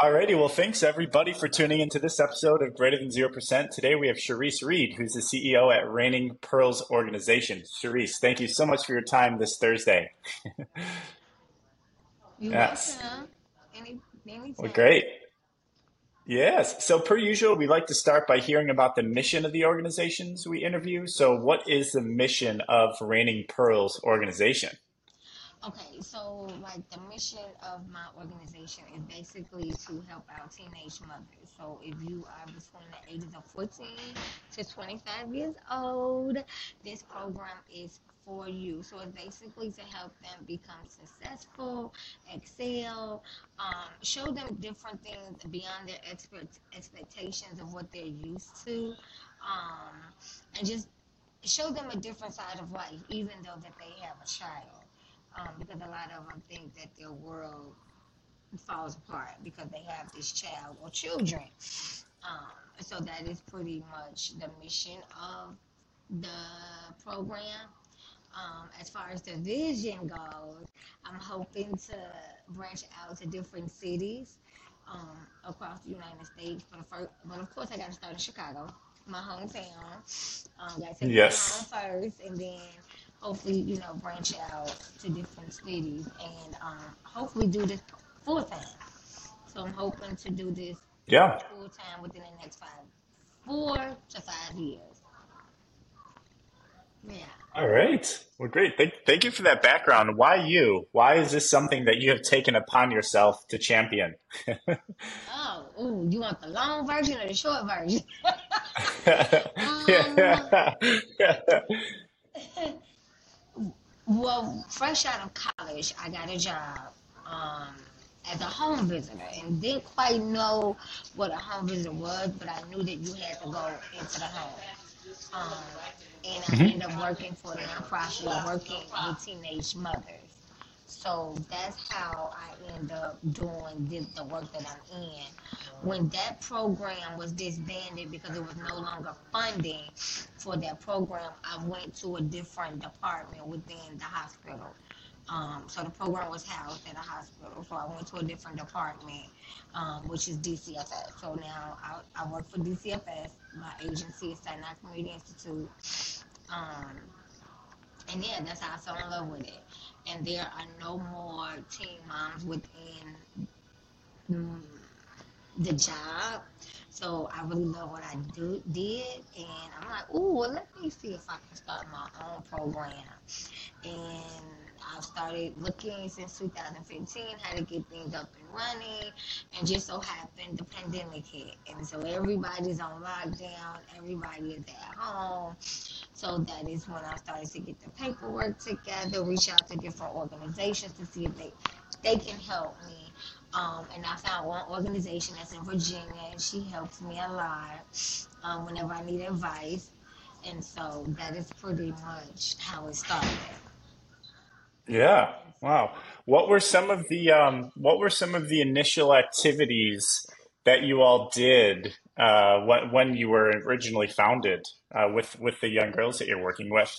Alrighty, well, thanks everybody for tuning into this episode of Greater Than 0%. Today we have Sherese Reed, who's the CEO at Reigning Pearls Organization. Sherese, thank you so much for your time this Thursday. You're yes. welcome. Any, Well, great. Yes. So, per usual, we like to start by hearing about the mission of the organizations we interview. So, what is the mission of Reigning Pearls Organization? Okay, so like the mission of my organization is basically to help out teenage mothers. So if you are between the ages of 14 to 25 years old, this program is for you. So it's basically to help them become successful, excel, um, show them different things beyond their expect expectations of what they're used to, um, and just show them a different side of life, even though that they have a child um, because a lot of them think that their world falls apart because they have this child or children. Um, so that is pretty much the mission of the program. Um, as far as the vision goes, I'm hoping to branch out to different cities um, across the United States. But, first, but of course, I got to start in Chicago, my hometown. Um, got to take Yes. home first, and then hopefully, you know, branch out to different cities and um, hopefully do this full time. So I'm hoping to do this Yeah. full time within the next five, four to five years. Yeah. All right. Well, great. Thank, thank you for that background. Why you? Why is this something that you have taken upon yourself to champion? Oh, ooh, you want the long version or the short version? um, yeah. Well, fresh out of college, I got a job um, as a home visitor and didn't quite know what a home visitor was, but I knew that you had to go into the home. Um, and I hmm ended up working for the nonprofit, working with teenage mothers. So that's how I end up doing the, the work that I'm in. When that program was disbanded because it was no longer funding for that program, I went to a different department within the hospital. Um, so the program was housed at a hospital. So I went to a different department, um, which is DCFS. So now I, I work for DCFS. My agency is Sinai Community Institute. Um, and yeah, that's how I fell in love with it. And there are no more teen moms within mm, the job. So I really love what I do did, and I'm like, ooh, well, let me see if I can start my own program. And I've started looking since 2015 how to get things up and running, and just so happened the pandemic hit, and so everybody's on lockdown, everybody is at home. So that is when I started to get the paperwork together, reach out to different organizations to see if they they can help me. Um, and I found one organization that's in Virginia, and she helps me a lot um, whenever I need advice. And so that is pretty much how it started. Yeah. Wow. What were some of the um, what were some of the initial activities that you all did uh, when when you were originally founded uh, with with the young girls that you're working with?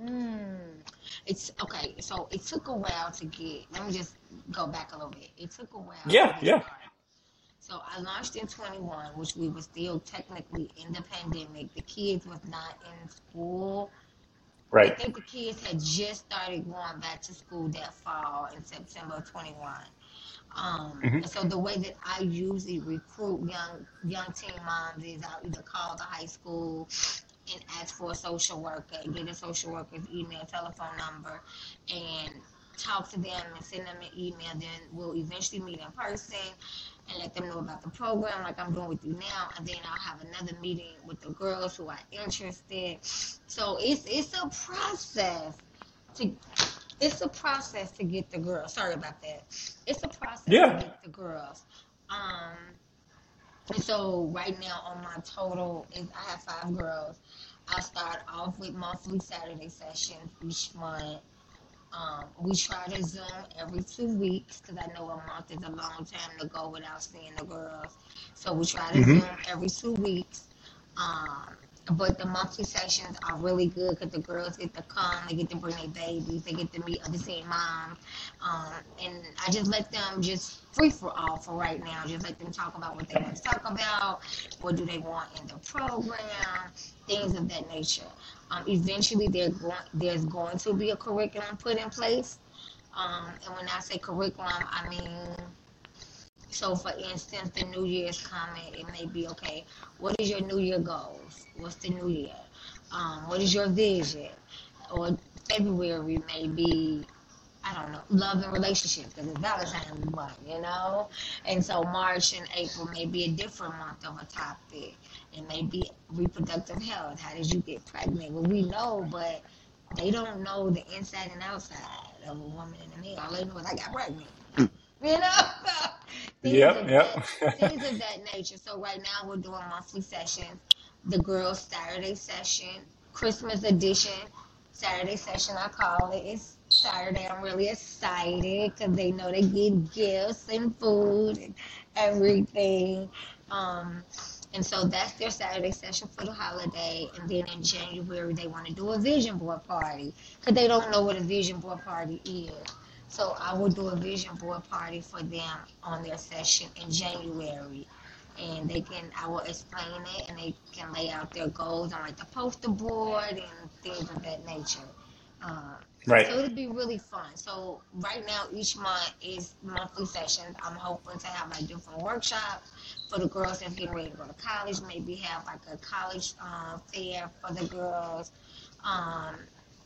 Mm. It's okay. So it took a while to get. Let me just go back a little bit. It took a while Yeah. Yeah. So I launched in 21, which we were still technically in the pandemic. The kids was not in school. Right. I think the kids had just started going back to school that fall in September of 21. Um, hmm so the way that I usually recruit young young teen moms is I'll either call the high school and ask for a social worker, get a social worker's email, telephone number, and talk to them and send them an email. Then we'll eventually meet in person and let them know about the program like I'm doing with you now. And then I'll have another meeting with the girls who are interested. So it's it's a process to it's a process to get the girls. Sorry about that. It's a process to Yeah. get the girls. Um, and so right now on my total is I have five girls. I start off with monthly Saturday sessions each month. Um, we try to Zoom every two weeks because I know a month is a long time to go without seeing the girls. So we try to hmm Zoom every two weeks. Um, but the monthly sessions are really good because the girls get to come, they get to bring their babies, they get to meet other teen moms, um, and I just let them just free for all for right now. Just let them talk about what they want to talk about, what do they want in the program, things of that nature. Um, eventually, going, there's going to be a curriculum put in place, um, and when I say curriculum, I mean so, for instance, the new Year's coming. It may be okay. What is your new year goals? What's the new year? Um, what is your vision? Or February may be, I don't know, love and relationships because it's Valentine's month, you know. And so March and April may be a different month of a topic. It may be reproductive health. How did you get pregnant? Well, we know, but they don't know the inside and outside of a woman and a man. All they know is I got pregnant. You know? Things Yep, of yep. that things of that nature. So right now we're doing monthly sessions. The girls Saturday session, Christmas edition, Saturday session I call it. It's Saturday. I'm really excited because they know they get gifts and food and everything. Um, and so that's their Saturday session for the holiday. And then in January they want to do a vision board party because they don't know what a vision board party is. So I will do a vision board party for them on their session in January. And they can, I will explain it and they can lay out their goals on like the poster board and things of that nature. Uh, Right. so it'll be really fun. So right now, each month is monthly sessions. I'm hoping to have like different workshops for the girls that's getting ready to go to college. Maybe have like a college uh, fair for the girls. Um,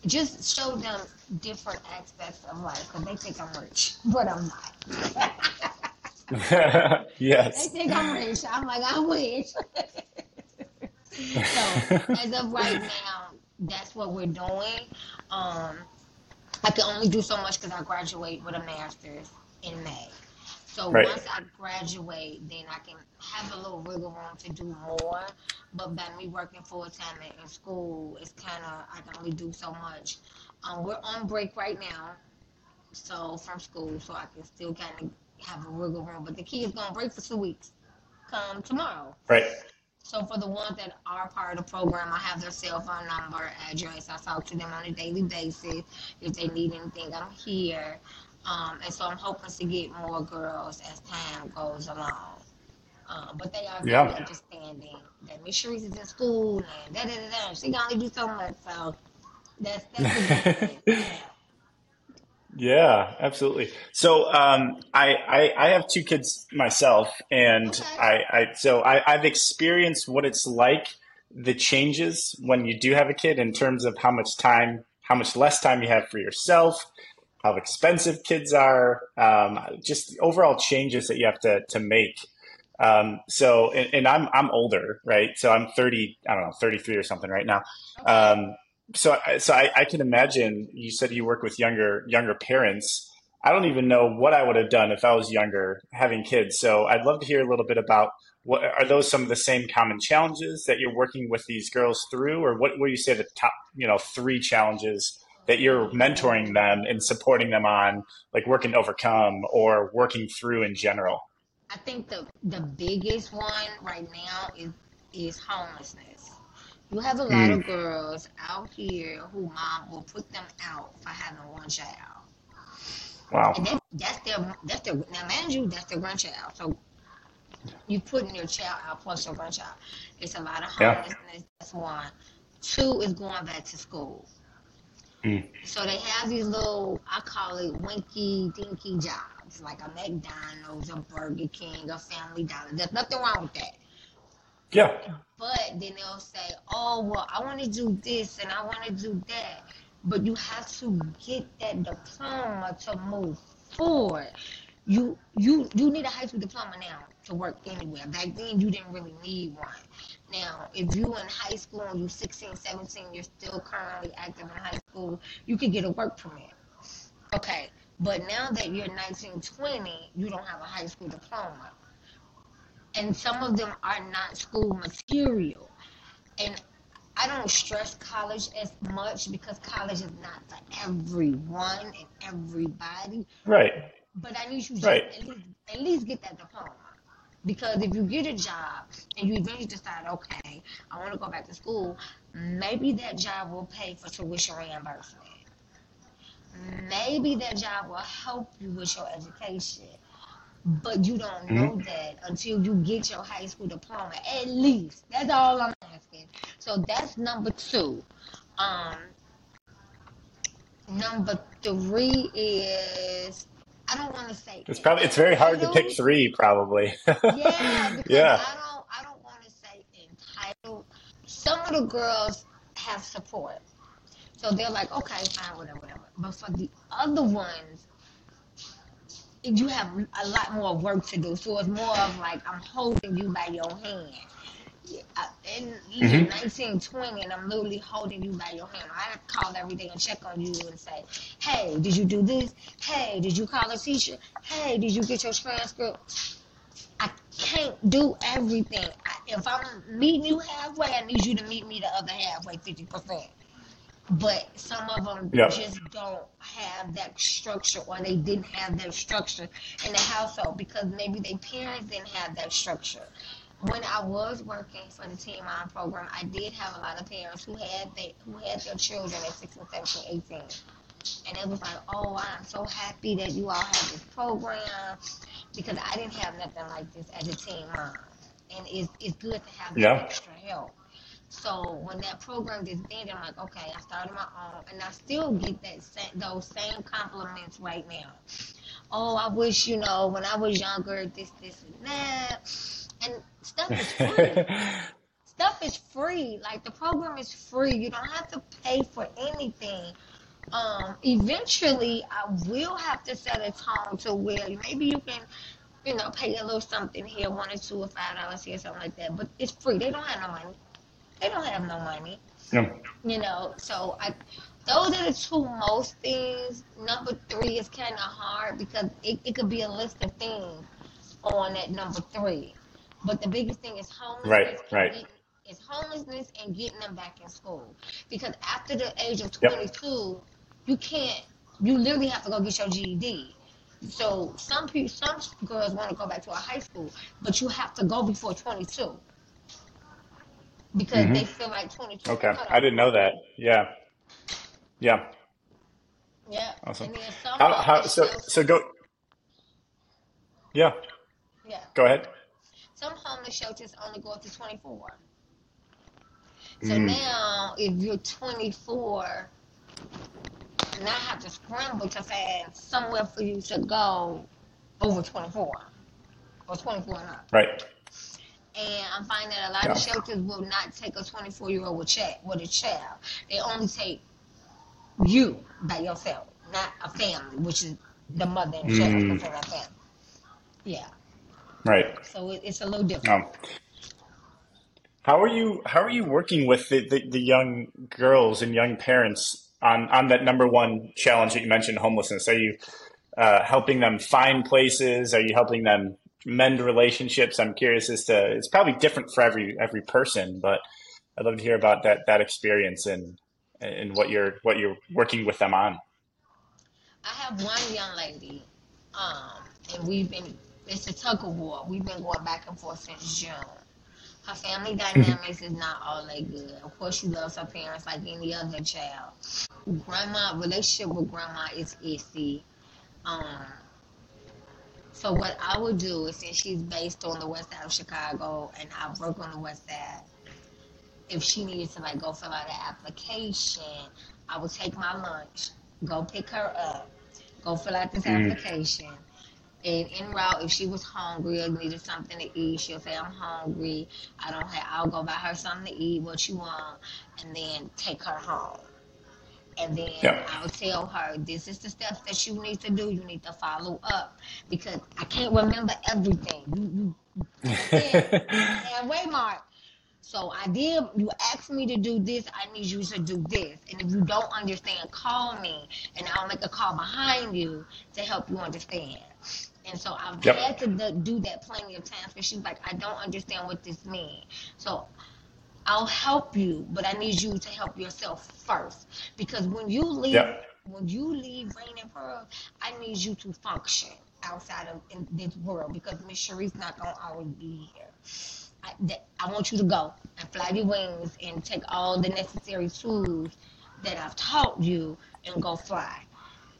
just show them different aspects of life because they think I'm rich, but I'm not. Yes. They think I'm rich. I'm like, I'm rich. so as of right now, that's what we're doing. Um, I can only do so much because I graduate with a master's in May. So Right. once I graduate, then I can have a little wiggle room to do more. But by me working full time in school, it's kind of I can only do so much. Um, we're on break right now, so from school, so I can still kind of have a wiggle room. But the kids gonna break for two weeks. Come tomorrow. Right. So for the ones that are part of the program, I have their cell phone number, address. I talk to them on a daily basis. If they need anything, I'm here. Um, and so I'm hoping to get more girls as time goes along. Um, but they are very Yeah. understanding that Miss Sherese is in school and da da da da. She can only do so much. So that's that's. Yeah, absolutely. So um, I, I I have two kids myself, and Okay. I, I so I, I've experienced what it's like the changes when you do have a kid in terms of how much time, how much less time you have for yourself, how expensive kids are, um, just overall changes that you have to to make. Um, so and, and I'm I'm older, right? So I'm 30, I don't know, 33 or something right now. Um, so, I- so I, I can imagine. You said you work with younger younger parents. I don't even know what I would have done if I was younger having kids. So, I'd love to hear a little bit about what are those some of the same common challenges that you're working with these girls through, or what would you say the top you know three challenges that you're mentoring them and supporting them on, like working to overcome or working through in general? I think the the biggest one right now is is homelessness. You have a lot Mm, of girls out here who mom will put them out for having one child, wow. and that, that's their that's their now mind you that's their grandchild. So you putting your child out plus your grandchild. It's a lot of Yeah. homelessness. That's one. Two is going back to school. Mm, So they have these little, I call it winky dinky jobs, like a McDonald's, a Burger King, a Family Dollar. There's nothing wrong with that. yeah. But then they'll say, oh, well, I want to do this and I want to do that. But you have to get that diploma to move forward. You you you need a high school diploma now to work anywhere. Back then, you didn't really need one. Now, if you in high school and you're 16, 17, you're still currently active in high school, you could get a work permit. Okay. But now that you're 19, 20, you don't have a high school diploma and some of them are not school material. And I don't stress college as much because college is not for everyone and everybody. Right. But I need you to Right. at least, at least get that diploma Because if you get a job and you eventually decide, okay, I want to go back to school, maybe that job will pay for tuition reimbursement. Maybe that job will help you with your education. But you don't know hmm that until you get your high school diploma. At least. That's all I'm asking. So that's number two. Um, number three is I don't want to say It's probably it's very hard to pick three, probably. Yeah, Yeah. I don't I don't want to say entitled. Some of the girls have support. So they're like, okay, fine, whatever, whatever. But for the other ones, you have a lot more work to do. So it's more of like I'm holding you by your hand. In year hmm 1920, and I'm literally holding you by your hand. I call every day and check on you and say, hey, did you do this? Hey, did you call a teacher? Hey, did you get your transcript? I can't do everything. I, if I'm meeting you halfway, I need you to meet me the other halfway, 50%. But some of them just don't have that structure or they didn't have that structure in the household because maybe their parents didn't have that structure. When I was working for the Teen Mom program, I did have a lot of parents who had they who had their children at 16, 17, 18. And it was like, oh, I'm so happy that you all have this program because I didn't have nothing like this as a teen mom. And it's, it's good to have Yeah. extra help. So when that program disbanded, I'm like, okay, I started my own, and I still get that those same compliments right now. Oh, I wish you know when I was younger, this, this, and that, and stuff is free. Stuff is free. Like the program is free. You don't have to pay for anything. Um, eventually, I will have to set a tone to where maybe you can, you know, pay a little something here, one or two or five dollars here, something like that. But it's free. They don't have no money. They don't have no money. Yeah. You know, so I those are the two most things. Number three is kind of hard because it, it could be a list of things on that number three. But the biggest thing is homelessness right. getting is homelessness and getting them back in school. Because after the age of Yep. 22, you can't. You literally have to go get your GED. So some people, some girls want to go back to a high school, but you have to go before 22 because hmm they feel like 22 Okay. I didn't know that. Yeah. Yeah. Yeah, Awesome. and then some How how so so go yeah, yeah, go ahead. Some homeless shelters only go up to 24. So Mm. now, if you're 24, now I have to scramble to find somewhere for you to go over 24 or 24 and up. Right. And I'm finding that a lot of shelters will not take a 24 year old with, child, with a child. They only take you by yourself, not a family, which is the mother and child Mm. a family. Yeah. Right. So it, it's a little different. Um, how are you how are you working with the, the, the young girls and young parents on, on that number one challenge that you mentioned, homelessness? Are you uh, helping them find places? Are you helping them mend relationships? I'm curious as to it's probably different for every every person, but I'd love to hear about that that experience and and what you're what you're working with them on. I have one young lady, um, and we've been, it's a tug of war. We've been going back and forth since June. Her family dynamics is not all that good. Of course, she loves her parents like any other child. Grandma, relationship with grandma is iffy. Um, so what I would do is since she's based on the west side of Chicago and I work on the west side, if she needed to like go fill out an application, I would take my lunch, go pick her up, go fill out this Mm. application. And in route, if she was hungry or needed something to eat, she'll say, I'm hungry. I don't have, I'll go buy her something to eat, what you want, and then take her home. And then. I'll tell her, this is the steps that you need to do. You need to follow up because I can't remember everything. You, you halfway mark. So I did. You asked me to do this. I need you to do this. And if you don't understand, call me, and I'll make a call behind you to help you understand. And so I've Yep. had to do that plenty of times. Because she's like, I don't understand what this means. So I'll help you, but I need you to help yourself first. Because when you leave, Yep. when you leave Reigning Pearl, I need you to function. outside of in this world because Miss Cherie's not gonna always be here. I, that, I want you to go and fly your wings and take all the necessary tools that I've taught you and go fly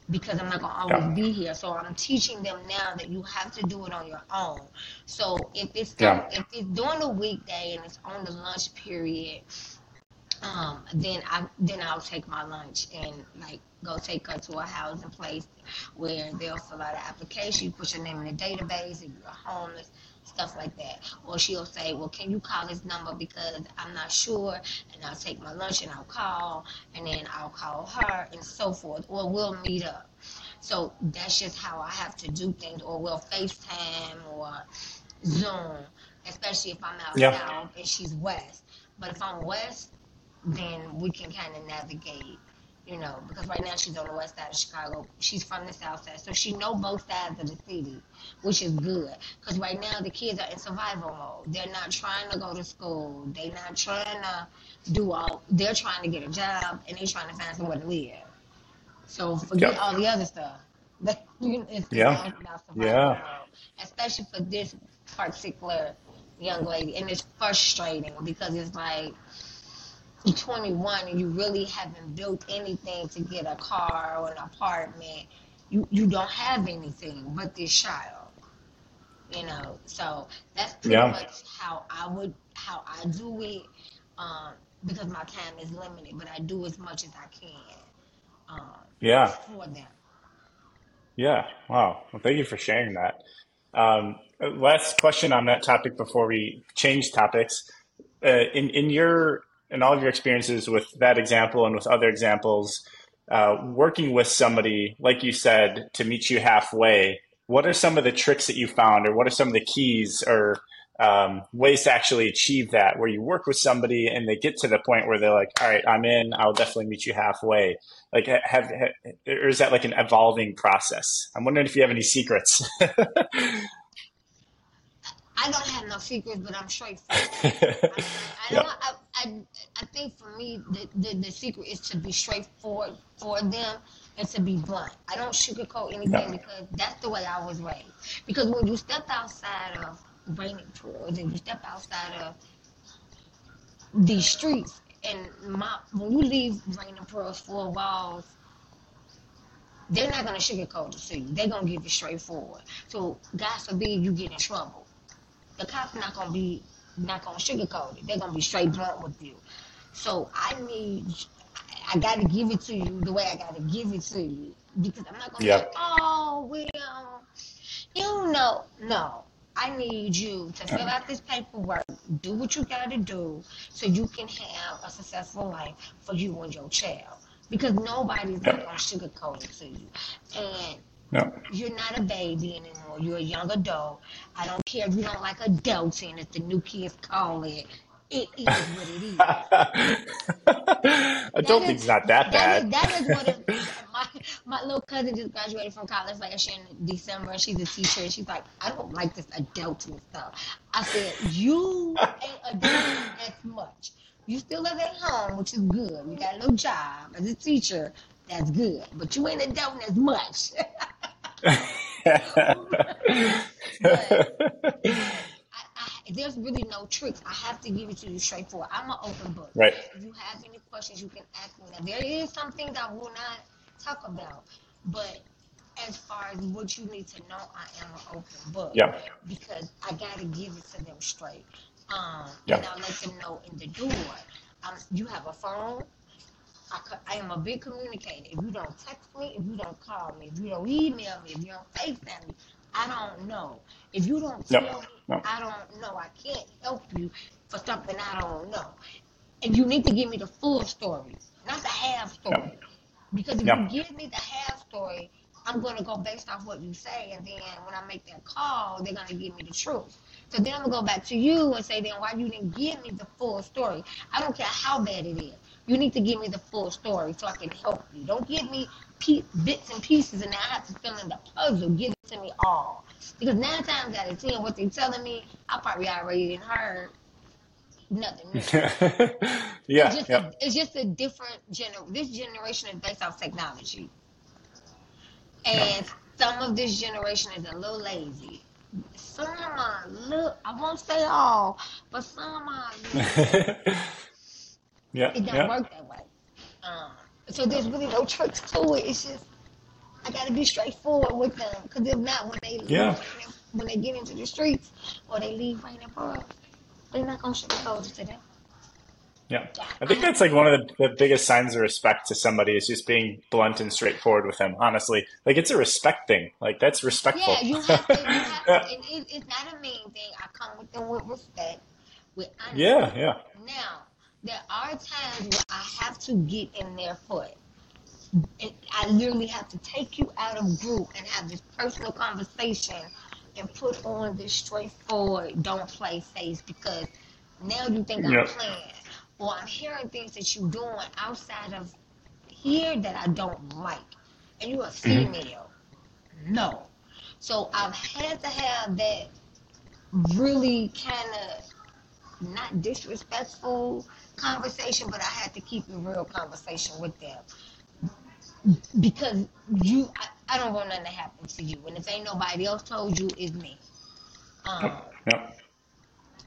because I'm not gonna always Yeah. be here. So I'm teaching them now that you have to do it on your own. So if it's Yeah. if it's during the weekday and it's on the lunch period, um, then I then I'll take my lunch and like go take her to a housing place where they'll fill out an application, you put your name in the database, if you're homeless, stuff like that. Or she'll say, Well, can you call this number because I'm not sure and I'll take my lunch and I'll call and then I'll call her and so forth. Or we'll meet up. So that's just how I have to do things, or we'll FaceTime or Zoom, especially if I'm out Yeah. south and she's west. But if I'm west, then we can kind of navigate, you know, because right now she's on the west side of Chicago. She's from the south side, so she know both sides of the city, which is good. Because right now the kids are in survival mode. They're not trying to go to school. They're not trying to do all. They're trying to get a job and they're trying to find somewhere to live. So forget Yeah. all the other stuff. But you know, it's Yeah. about Yeah. mode, especially for this particular young lady, and it's frustrating because it's like you're 21 and you really haven't built anything to get a car or an apartment. You you don't have anything but this child, you know. So that's pretty Yeah. much how I would how I do it, um, because my time is limited. But I do as much as I can um, Yeah. for them. Yeah. Wow. Well, thank you for sharing that. Um, last question on that topic before we change topics. Uh, in in your in all of your experiences with that example and with other examples, uh, working with somebody like you said to meet you halfway, what are some of the tricks that you found, or what are some of the keys or um, ways to actually achieve that? Where you work with somebody and they get to the point where they're like, "All right, I'm in. I'll definitely meet you halfway." Like, ha- have, or is that like an evolving process? I'm wondering if you have any secrets. I don't have no secrets, but I'm straightforward. I, I, I, I, I think for me, the, the, the secret is to be straightforward for them and to be blunt. I don't sugarcoat anything Yeah. because that's the way I was raised. Because when you step outside of raining pools and you step outside of these streets, and my, when you leave Reigning Pearls four walls, they're not gonna sugarcoat it to you. They're gonna give it straightforward. So God forbid you get in trouble the cops not gonna be not gonna sugarcoat it. They're gonna be straight blunt with you. So I need I gotta give it to you the way I gotta give it to you. Because I'm not gonna be Yeah. like, oh well, you know no. I need you to fill uh-huh. out this paperwork, do what you gotta do so you can have a successful life for you and your child. Because nobody's not gonna sugarcoat it to you. And No. you're not a baby anymore. You're a young adult. I don't care if you don't like adulting, as the new kids call it. It is what it is. I That don't think is it's not that that is bad. that is what it, my my little cousin just graduated from college last year in December. and She's a teacher, and she's like, I don't like this adulting stuff. I said, you ain't adulting as much. You still live at home, which is good. You got a little job as a teacher, that's good. But you ain't adulting as much. but I, I, there's really no tricks. I have to give it to you straightforward. I'm an open book. right. If you have any questions, you can ask me. Now, there is some things I will not talk about, but as far as what you need to know, I am an open book Yeah. because I got to give it to them straight. Um, Yeah. and I let them know in the door. Um, you have a phone. I, I am a big communicator. If you don't text me, if you don't call me, if you don't email me, if you don't FaceTime me, I don't know. If you don't No. tell me, No. I don't know. I can't help you for something I don't know. And you need to give me the full story, not the half story. Because if you give me the half story, I'm going to go based off what you say. And then when I make that call, they're going to give me the truth. So then I'm going to go back to you and say, then why you didn't give me the full story? I don't care how bad it is. You need to give me the full story so I can help you. Don't give me pe- bits and pieces and now I have to fill in the puzzle. Give it to me all. Because nine times out of ten, what they're telling me, I probably already heard nothing yeah. It's just, Yeah. it's just a different gener. This generation is based off technology, and some of this generation is a little lazy. Some are little, I won't say all, but some are Yeah, it don't yeah, work that way. Um, so there's really no tricks to it. It's just I got to be straightforward with them because if not, when they leave, yeah, when they get into the streets or they leave right us, they're not gonna sugarcoat it to them. yeah. Yeah, I think that's like one of the, the biggest signs of respect to somebody is just being blunt and straightforward with them. Honestly, like it's a respect thing. Like that's Yeah, respectful. you have to. You have to, Yeah, and it, it's not a mean thing. I come with them with respect, with honesty. yeah, yeah. Now, there are times where I have to get in their foot. And I literally have to take you out of group and have this personal conversation and put on this straightforward, don't play face because now you think I'm playing. Or I'm hearing things that you're doing outside of here that I don't like. And you're a hmm female. No. So I've had to have that really kind of not disrespectful conversation, but I had to keep a real conversation with them because you, I, I don't want nothing to happen to you, and if ain't nobody else told you, it's me. Um, Yep,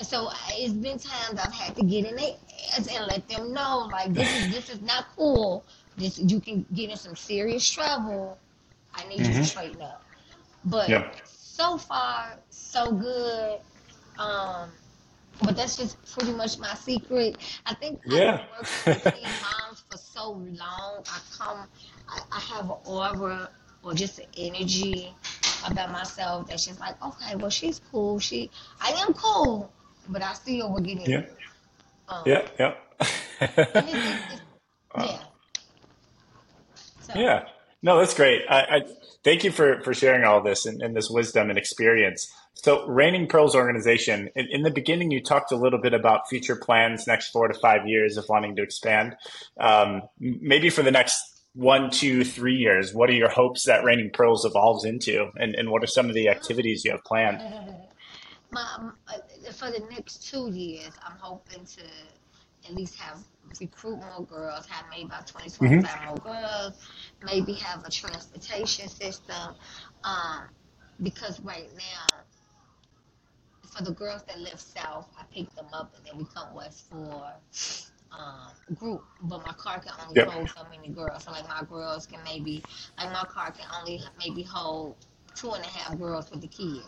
so it's been times I've had to get in their ass and let them know, like this is this is not cool. This you can get in some serious trouble. I need you to hmm straighten up. But Yep. so far, so good. Um, but that's just pretty much my secret. I think I've been Yeah. working with moms for so long. I come, I, I have an aura or just an energy about myself that's just like, okay, well, she's cool. She, I am cool, but I still will get in Yeah. Um, yeah, yeah. and it's, it's, it's yeah. So Yeah. No, that's great. I, I thank you for for sharing all this and, and this wisdom and experience. So, Reigning Pearls organization. In, in the beginning, you talked a little bit about future plans next four to five years of wanting to expand. Um, maybe for the next one, two, three years, what are your hopes that Reigning Pearls evolves into, and, and what are some of the activities you have planned? my, um, uh, for the next two years, I'm hoping to at least have recruit more girls, have maybe about 20, hmm more girls, maybe have a transportation system. Um, because right now, for the girls that live south, I pick them up and then we come west for um, group. But my car can only Yep. hold so many girls. So like my girls can maybe, like my car can only maybe hold two and a half girls with the kids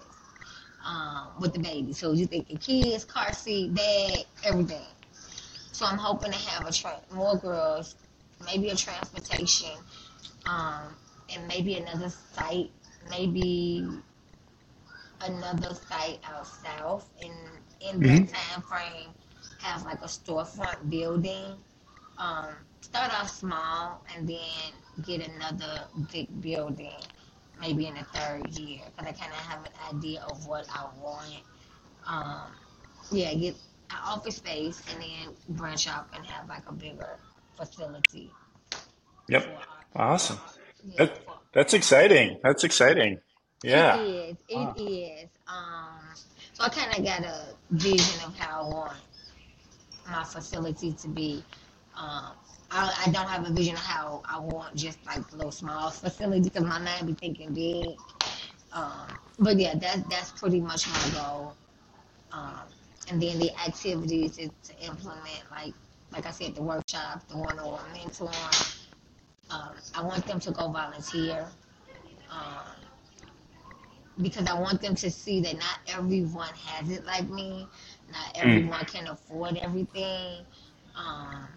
um, with the baby. So you think the kids, car seat, bag, everything. So I'm hoping to have a tra- more girls, maybe a transportation, um, and maybe another site, maybe another site out south. And in hmm that time frame, have like a storefront building. Um, start off small and then get another big building maybe in the third year because I kind of have an idea of what I want. Um, yeah, get an office space and then branch out and have like a bigger facility Yep. Awesome. yeah That, that's exciting. That's exciting. It Yeah. is it Wow. is um so I kind of got a vision of how I want my facility to be um I, I don't have a vision of how I want just like little small facility because my mind be thinking big um but yeah that that's pretty much my goal um, and then the activities is to implement like like I said the workshop, the one-on-one mentoring. Um, I want them to go volunteer um, because I want them to see that not everyone has it like me, not Mm. everyone can afford everything. Um,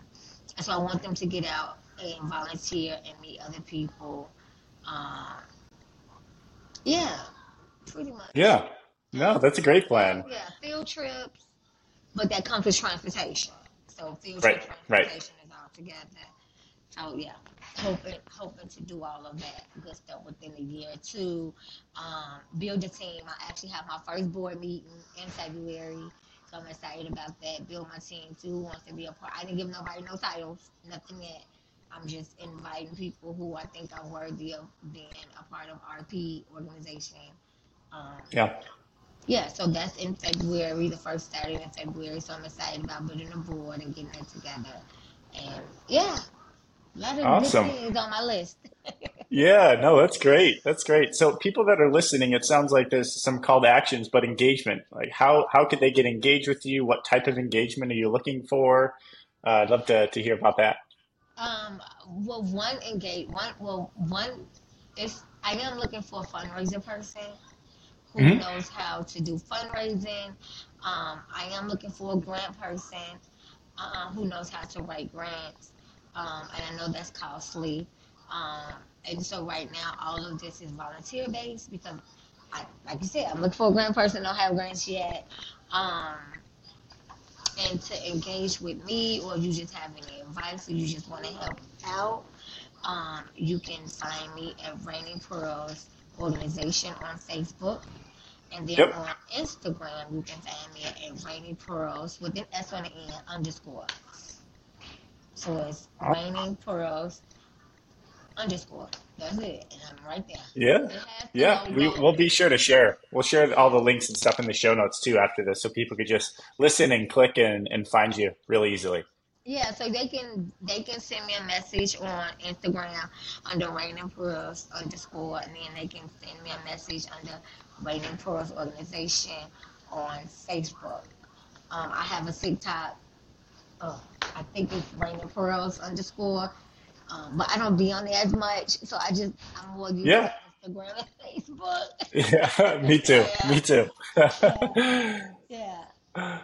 and so I want them to get out and volunteer and meet other people. Um, yeah, pretty much. Yeah. No, that's a great plan. yeah, field trips, but that comes with transportation. So field Right. trip Right. transportation is all together. So yeah, hoping hoping to do all of that good stuff within a year or two. Um, build a team. I actually have my first board meeting in February, so I'm excited about that. Build my team too. Who wants to be a part? I didn't give nobody no titles, nothing yet. I'm just inviting people who I think are worthy of being a part of RP organization. Um, Yeah. yeah, so that's in February, the first Saturday in February. So I'm excited about building a board and getting that together. And yeah, a lot of good Awesome. on my list. Yeah, no, that's great. That's great. So people that are listening, it sounds like there's some call to actions, but engagement. Like how how could they get engaged with you? What type of engagement are you looking for? Uh, I'd love to, to hear about that. Um, well, one engage, one, well, one is I am looking for a fundraiser person who hmm knows how to do fundraising. Um, I am looking for a grant person uh, who knows how to write grants. Um, and I know that's costly. Um, and so right now, all of this is volunteer based because, I, like you said, I'm looking for a grant person. Don't have grants yet. Um, and to engage with me, or if you just have any advice, or you just want to help out, um, you can find me at Reigning Pearls Organization on Facebook. And then Yep. on Instagram, you can find me at Reigning Pearls with an S on the end underscore. So it's Reigning Pearls underscore. That's it. And I'm right there. Yeah. It has the Yeah. We, we'll be sure to share. We'll share all the links and stuff in the show notes too after this so people could just listen and click and, and find you really easily. Yeah, so they can they can send me a message on Instagram under Reigning Pearls underscore, and then they can send me a message under Reigning Pearls Organization on Facebook. Um, I have a TikTok. Uh, I think it's Reigning Pearls underscore, um, but I don't be on there as much, so I just I'm more using Yeah. Instagram and Facebook. Yeah. Me too. yeah, Me too. yeah, yeah.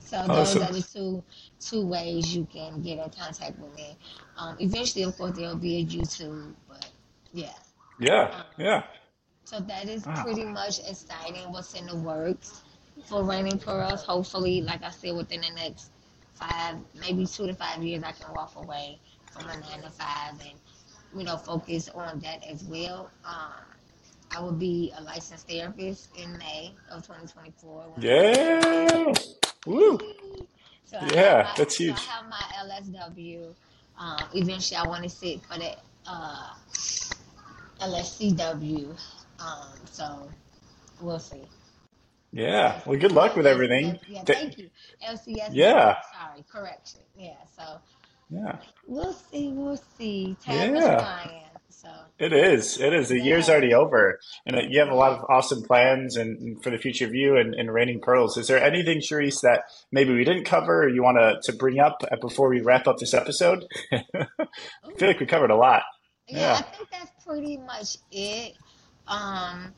So those are the two two ways you can get in contact with me. Um, eventually, of course, there'll be a YouTube, but yeah. Yeah. Um, Yeah. so that is Wow. pretty much exciting. What's in the works for Reigning Pearls? Hopefully, like I said, within the next five, maybe two to five years, I can walk away from a nine to five and you know focus on that as well. Um, I will be a licensed therapist in May of 2024 Yeah. Woo. So Yeah. my That's so I huge. have my LSW. Um, eventually, I want to sit for the uh, LSCW. Um, so we'll see. Yeah. Well, good luck with everything. yeah, thank you. LCSW. Yeah. Sorry, correction. Yeah. So Yeah. we'll see. We'll see. Time is Yeah. flying. So It is. It is. The year's already over, and you have a lot of awesome plans and, and for the future of you and, and Reigning Pearls. Is there anything, Sherese, that maybe we didn't cover or you want to, to bring up before we wrap up this episode? I feel like we covered a lot. Yeah, I think that's pretty much it. Um,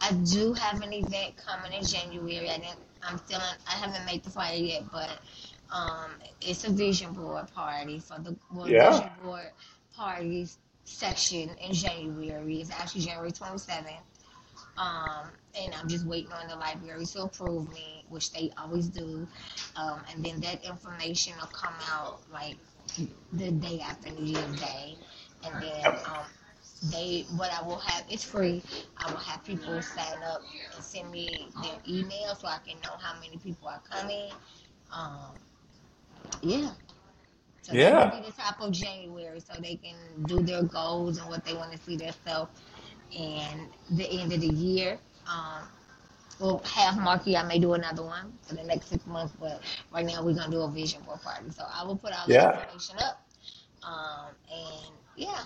I do have an event coming in January. I didn't. I'm still. In, I haven't made the flyer yet, but um, it's a vision board party for the well, Yeah. vision board parties section in January. It's actually January 27th. Um, and I'm just waiting on the library to approve me, which they always do. Um, and then that information will come out like the day after New Year's Day. And then They, what I will have, it's free. I will have people sign up and send me their email so I can know how many people are coming. Um, yeah. So Yeah. be the top of January, so they can do their goals and what they want to see themselves and the end of the year. Um, well, half marquee, I may do another one for the next six months, but right now we're gonna do a vision board party. So I will put all the Yeah. information up. Um, and yeah,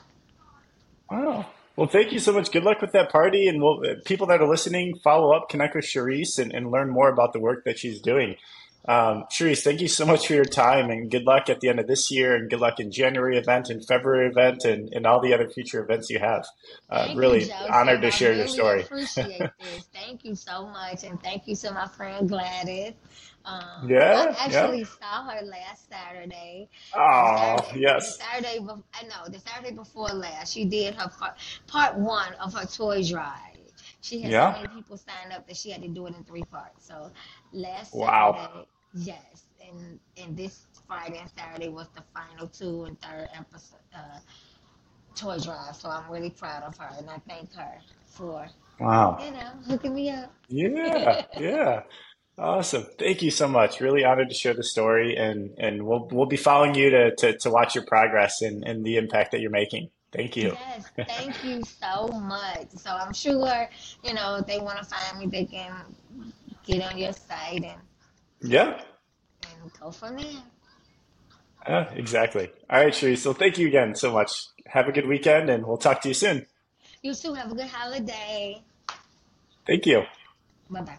Wow. Well, thank you so much. Good luck with that party. And we'll, uh, people that are listening, follow up, connect with Sherese, and, and learn more about the work that she's doing. Um, Sherese, thank you so much for your time and good luck at the end of this year and good luck in January event and February event and, and all the other future events you have. Uh, thank you, really honored to share your story. appreciate this. Thank you so much, and thank you to my friend Gladys. Um, Yeah, I yeah. actually saw her last Saturday. Oh, Saturday, yes. Saturday, I know the Saturday before last, she did her part, part one of her toy drive. She had so Yeah. many people sign up that she had to do it in three parts. So last Wow. Saturday, yes, and and this Friday and Saturday was the final two and third episode uh, toy drive. So I'm really proud of her, and I thank her for Wow. you know hooking me up. Yeah, yeah. Awesome. Thank you so much. Really honored to share the story and, and we'll we'll be following you to, to, to watch your progress and, and the impact that you're making. Thank you. Yes, thank you so much. So I'm sure, you know, they want to find me, they can get on your site and, Yeah. and go from there. Yeah, exactly. All right, Sherese. So thank you again so much. Have a good weekend and we'll talk to you soon. You too. Have a good holiday. Thank you. Bye bye.